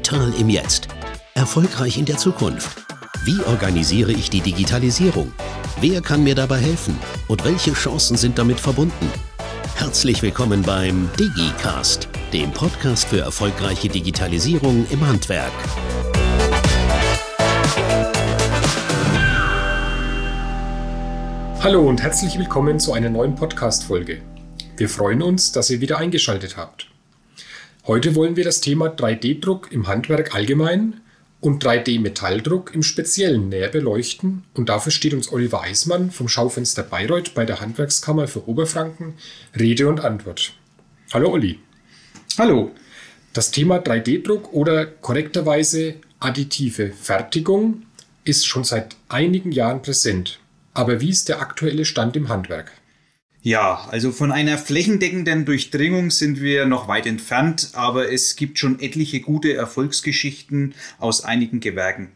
Digital im Jetzt. Erfolgreich in der Zukunft. Wie organisiere ich die Digitalisierung? Wer kann mir dabei helfen? Und welche Chancen sind damit verbunden? Herzlich willkommen beim DigiCast, dem Podcast für erfolgreiche Digitalisierung im Handwerk. Hallo und herzlich willkommen zu einer neuen Podcast-Folge. Wir freuen uns, dass ihr wieder eingeschaltet habt. Heute wollen wir das Thema 3D-Druck im Handwerk allgemein und 3D-Metalldruck im Speziellen näher beleuchten und dafür steht uns Oliver Eismann vom Schaufenster Bayreuth bei der Handwerkskammer für Oberfranken Rede und Antwort. Hallo Olli. Hallo. Das Thema 3D-Druck oder korrekterweise additive Fertigung ist schon seit einigen Jahren präsent. Aber wie ist der aktuelle Stand im Handwerk? Ja, also von einer flächendeckenden Durchdringung sind wir noch weit entfernt, aber es gibt schon etliche gute Erfolgsgeschichten aus einigen Gewerken.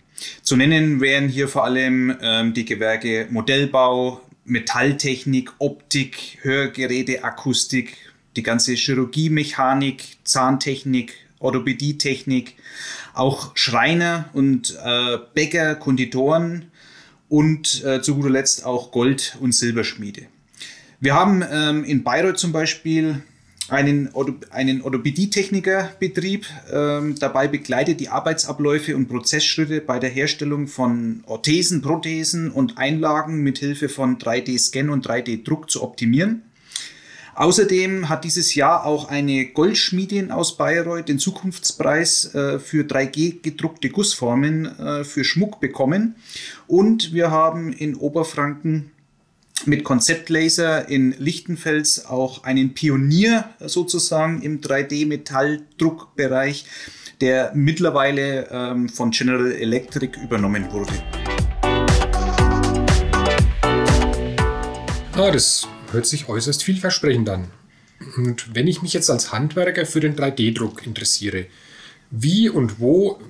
Zu nennen wären hier vor allem ähm, die Gewerke Modellbau, Metalltechnik, Optik, Hörgeräte, Akustik, die ganze Chirurgie-Mechanik, Zahntechnik, Orthopädietechnik, auch Schreiner und äh, Bäcker, Konditoren und äh, zu guter Letzt auch Gold- und Silberschmiede. Wir haben ähm, in Bayreuth zum Beispiel einen, einen Orthopädietechnikerbetrieb. Ähm, dabei begleitet die Arbeitsabläufe und Prozessschritte bei der Herstellung von Orthesen, Prothesen und Einlagen mit Hilfe von 3D-Scan und 3D-Druck zu optimieren. Außerdem hat dieses Jahr auch eine Goldschmiedin aus Bayreuth den Zukunftspreis äh, für 3G gedruckte Gussformen äh, für Schmuck bekommen. Und wir haben in Oberfranken mit Konzeptlaser in Lichtenfels auch einen Pionier sozusagen im 3D-Metalldruckbereich, der mittlerweile ähm, von General Electric übernommen wurde. Ah, das hört sich äußerst vielversprechend an. Und wenn ich mich jetzt als Handwerker für den 3D-Druck interessiere, wie und wo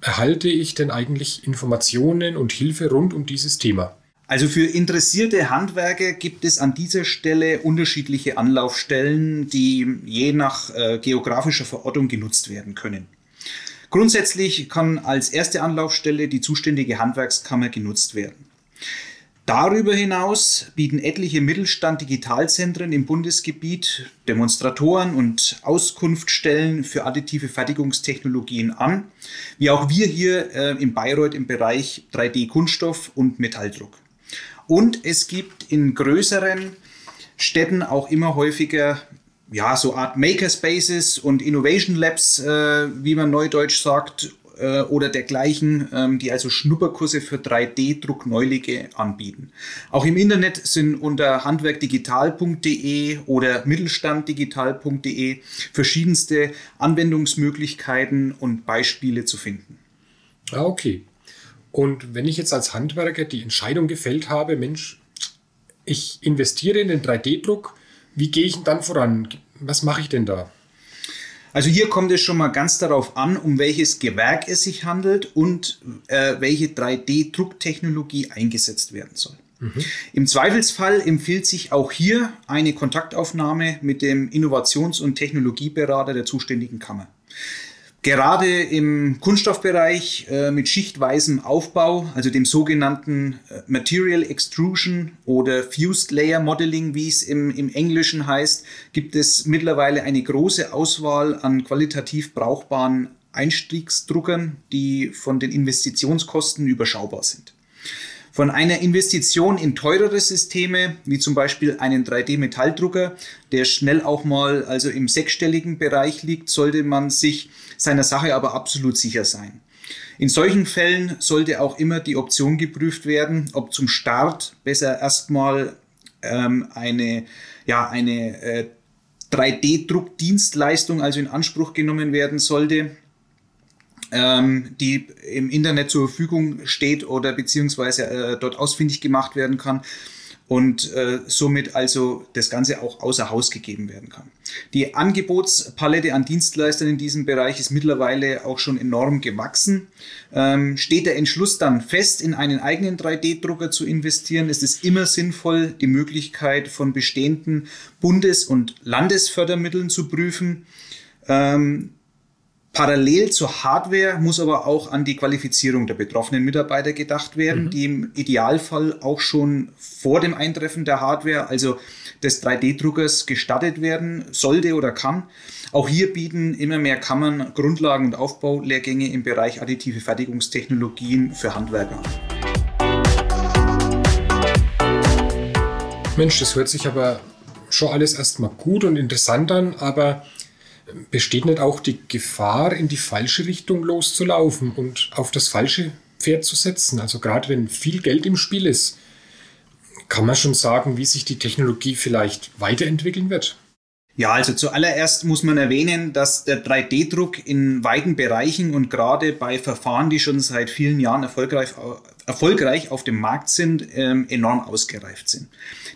erhalte ich denn eigentlich Informationen und Hilfe rund um dieses Thema? Also für interessierte Handwerker gibt es an dieser Stelle unterschiedliche Anlaufstellen, die je nach äh, geografischer Verortung genutzt werden können. Grundsätzlich kann als erste Anlaufstelle die zuständige Handwerkskammer genutzt werden. Darüber hinaus bieten etliche Mittelstand-Digitalzentren im Bundesgebiet Demonstratoren und Auskunftsstellen für additive Fertigungstechnologien an, wie auch wir hier äh, in Bayreuth im Bereich 3D-Kunststoff und Metalldruck. Und es gibt in größeren Städten auch immer häufiger ja, so Art Makerspaces und Innovation Labs, äh, wie man neudeutsch sagt, äh, oder dergleichen, ähm, die also Schnupperkurse für 3D-Druck Neulinge anbieten. Auch im Internet sind unter handwerkdigital.de oder mittelstanddigital.de verschiedenste Anwendungsmöglichkeiten und Beispiele zu finden. Ah, okay. Und wenn ich jetzt als Handwerker die Entscheidung gefällt habe, Mensch, ich investiere in den 3D-Druck, wie gehe ich denn dann voran? Was mache ich denn da? Also hier kommt es schon mal ganz darauf an, um welches Gewerk es sich handelt und äh, welche 3D-Drucktechnologie eingesetzt werden soll. Mhm. Im Zweifelsfall empfiehlt sich auch hier eine Kontaktaufnahme mit dem Innovations- und Technologieberater der zuständigen Kammer. Gerade im Kunststoffbereich äh, mit schichtweisem Aufbau, also dem sogenannten äh, Material Extrusion oder Fused Layer Modeling, wie es im, im Englischen heißt, gibt es mittlerweile eine große Auswahl an qualitativ brauchbaren Einstiegsdruckern, die von den Investitionskosten überschaubar sind. Von einer Investition in teurere Systeme, wie zum Beispiel einen 3D-Metalldrucker, der schnell auch mal also im sechsstelligen Bereich liegt, sollte man sich seiner Sache aber absolut sicher sein. In solchen Fällen sollte auch immer die Option geprüft werden, ob zum Start besser erstmal ähm, eine, ja, eine äh, 3D-Druckdienstleistung also in Anspruch genommen werden sollte, ähm, die im Internet zur Verfügung steht oder beziehungsweise äh, dort ausfindig gemacht werden kann und äh, somit also das Ganze auch außer Haus gegeben werden kann. Die Angebotspalette an Dienstleistern in diesem Bereich ist mittlerweile auch schon enorm gewachsen. Ähm, steht der Entschluss dann fest, in einen eigenen 3D-Drucker zu investieren, ist es immer sinnvoll, die Möglichkeit von bestehenden Bundes- und Landesfördermitteln zu prüfen. Ähm, Parallel zur Hardware muss aber auch an die Qualifizierung der betroffenen Mitarbeiter gedacht werden, mhm. die im Idealfall auch schon vor dem Eintreffen der Hardware, also des 3D-Druckers, gestattet werden sollte oder kann. Auch hier bieten immer mehr Kammern Grundlagen- und Aufbaulehrgänge im Bereich additive Fertigungstechnologien für Handwerker an. Mensch, das hört sich aber schon alles erstmal gut und interessant an, aber besteht nicht auch die Gefahr, in die falsche Richtung loszulaufen und auf das falsche Pferd zu setzen? Also gerade wenn viel Geld im Spiel ist, kann man schon sagen, wie sich die Technologie vielleicht weiterentwickeln wird? Ja, also zuallererst muss man erwähnen, dass der 3D-Druck in weiten Bereichen und gerade bei Verfahren, die schon seit vielen Jahren erfolgreich, erfolgreich auf dem Markt sind, ähm, enorm ausgereift sind.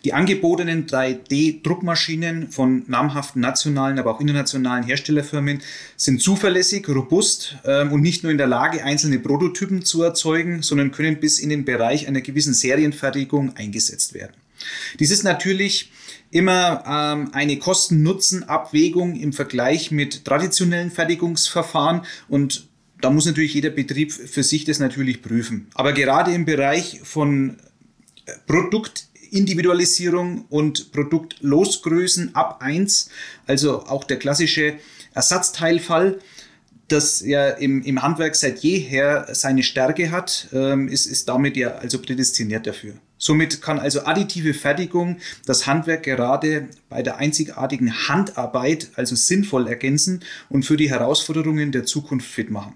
Die angebotenen 3D-Druckmaschinen von namhaften nationalen, aber auch internationalen Herstellerfirmen sind zuverlässig, robust ähm, und nicht nur in der Lage, einzelne Prototypen zu erzeugen, sondern können bis in den Bereich einer gewissen Serienfertigung eingesetzt werden. Dies ist natürlich immer ähm, eine Kosten-Nutzen-Abwägung im Vergleich mit traditionellen Fertigungsverfahren und da muss natürlich jeder Betrieb für sich das natürlich prüfen. Aber gerade im Bereich von äh, Produktindividualisierung und Produktlosgrößen ab 1, also auch der klassische Ersatzteilfall, das ja im, im Handwerk seit jeher seine Stärke hat, ähm, ist, ist damit ja also prädestiniert dafür. Somit kann also additive Fertigung das Handwerk gerade bei der einzigartigen Handarbeit also sinnvoll ergänzen und für die Herausforderungen der Zukunft fit machen.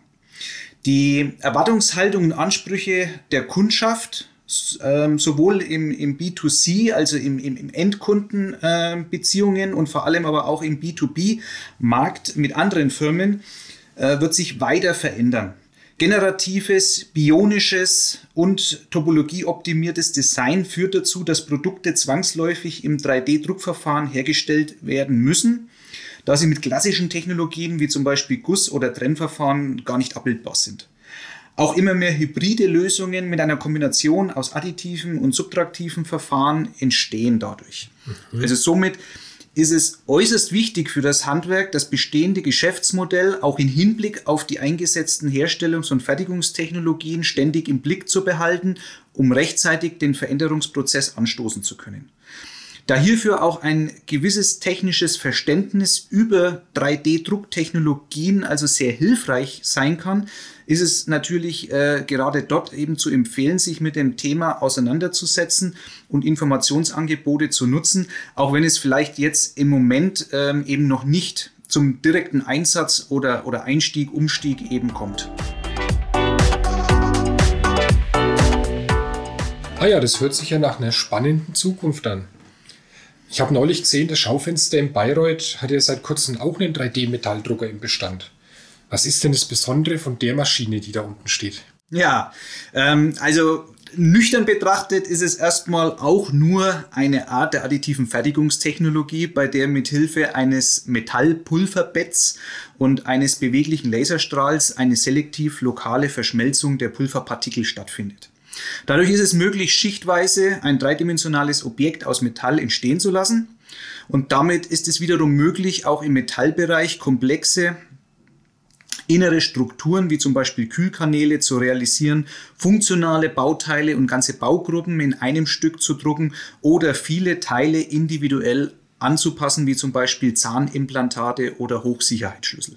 Die Erwartungshaltung und Ansprüche der Kundschaft ähm, sowohl im, im B2C, also im, im, im Endkundenbeziehungen äh, und vor allem aber auch im B2B-Markt mit anderen Firmen, äh, wird sich weiter verändern. Generatives, bionisches und topologieoptimiertes Design führt dazu, dass Produkte zwangsläufig im 3D-Druckverfahren hergestellt werden müssen, da sie mit klassischen Technologien wie zum Beispiel Guss- oder Trennverfahren gar nicht abbildbar sind. Auch immer mehr hybride Lösungen mit einer Kombination aus additiven und subtraktiven Verfahren entstehen dadurch. Mhm. Also somit ist es äußerst wichtig für das Handwerk, das bestehende Geschäftsmodell auch im Hinblick auf die eingesetzten Herstellungs- und Fertigungstechnologien ständig im Blick zu behalten, um rechtzeitig den Veränderungsprozess anstoßen zu können. Da hierfür auch ein gewisses technisches Verständnis über 3D-Drucktechnologien also sehr hilfreich sein kann, ist es natürlich äh, gerade dort eben zu empfehlen, sich mit dem Thema auseinanderzusetzen und Informationsangebote zu nutzen, auch wenn es vielleicht jetzt im Moment ähm, eben noch nicht zum direkten Einsatz oder, oder Einstieg, Umstieg eben kommt. Ah ja, das hört sich ja nach einer spannenden Zukunft an. Ich habe neulich gesehen, das Schaufenster in Bayreuth hat ja seit kurzem auch einen 3D-Metalldrucker im Bestand. Was ist denn das Besondere von der Maschine, die da unten steht? Ja, ähm, also nüchtern betrachtet ist es erstmal auch nur eine Art der additiven Fertigungstechnologie, bei der mithilfe eines Metallpulverbetts und eines beweglichen Laserstrahls eine selektiv lokale Verschmelzung der Pulverpartikel stattfindet. Dadurch ist es möglich, schichtweise ein dreidimensionales Objekt aus Metall entstehen zu lassen. Und damit ist es wiederum möglich, auch im Metallbereich komplexe innere Strukturen wie zum Beispiel Kühlkanäle zu realisieren, funktionale Bauteile und ganze Baugruppen in einem Stück zu drucken oder viele Teile individuell anzupassen, wie zum Beispiel Zahnimplantate oder Hochsicherheitsschlüssel.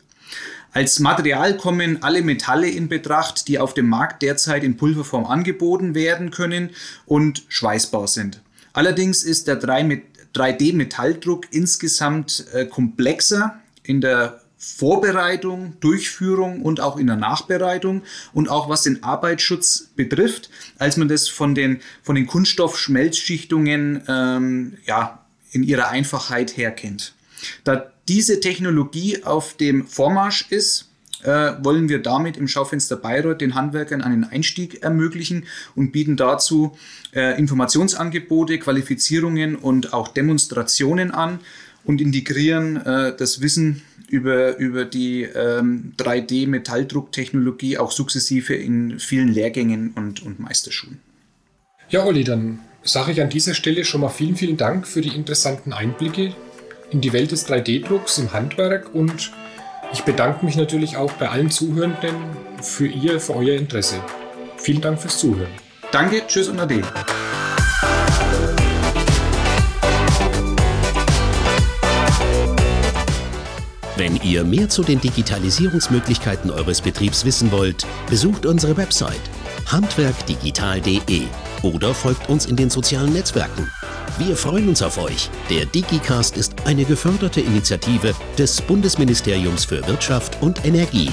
Als Material kommen alle Metalle in Betracht, die auf dem Markt derzeit in Pulverform angeboten werden können und schweißbar sind. Allerdings ist der 3D-Metalldruck insgesamt äh, komplexer in der Vorbereitung, Durchführung und auch in der Nachbereitung und auch was den Arbeitsschutz betrifft, als man das von den, von den Kunststoffschmelzschichtungen ähm, ja, in ihrer Einfachheit her kennt. Da diese Technologie auf dem Vormarsch ist, äh, wollen wir damit im Schaufenster Bayreuth den Handwerkern einen Einstieg ermöglichen und bieten dazu äh, Informationsangebote, Qualifizierungen und auch Demonstrationen an und integrieren äh, das Wissen über, über die ähm, 3D-Metalldrucktechnologie auch sukzessive in vielen Lehrgängen und, und Meisterschulen. Ja, Olli, dann sage ich an dieser Stelle schon mal vielen, vielen Dank für die interessanten Einblicke in die Welt des 3D-Drucks im Handwerk und Ich bedanke mich natürlich auch bei allen Zuhörenden für Ihr, für euer Interesse. Vielen Dank fürs Zuhören. Danke, tschüss und ade. Wenn ihr mehr zu den Digitalisierungsmöglichkeiten eures Betriebs wissen wollt, besucht unsere Website handwerkdigital.de oder folgt uns in den sozialen Netzwerken. Wir freuen uns auf euch. Der DigiCast ist eine geförderte Initiative des Bundesministeriums für Wirtschaft und Energie.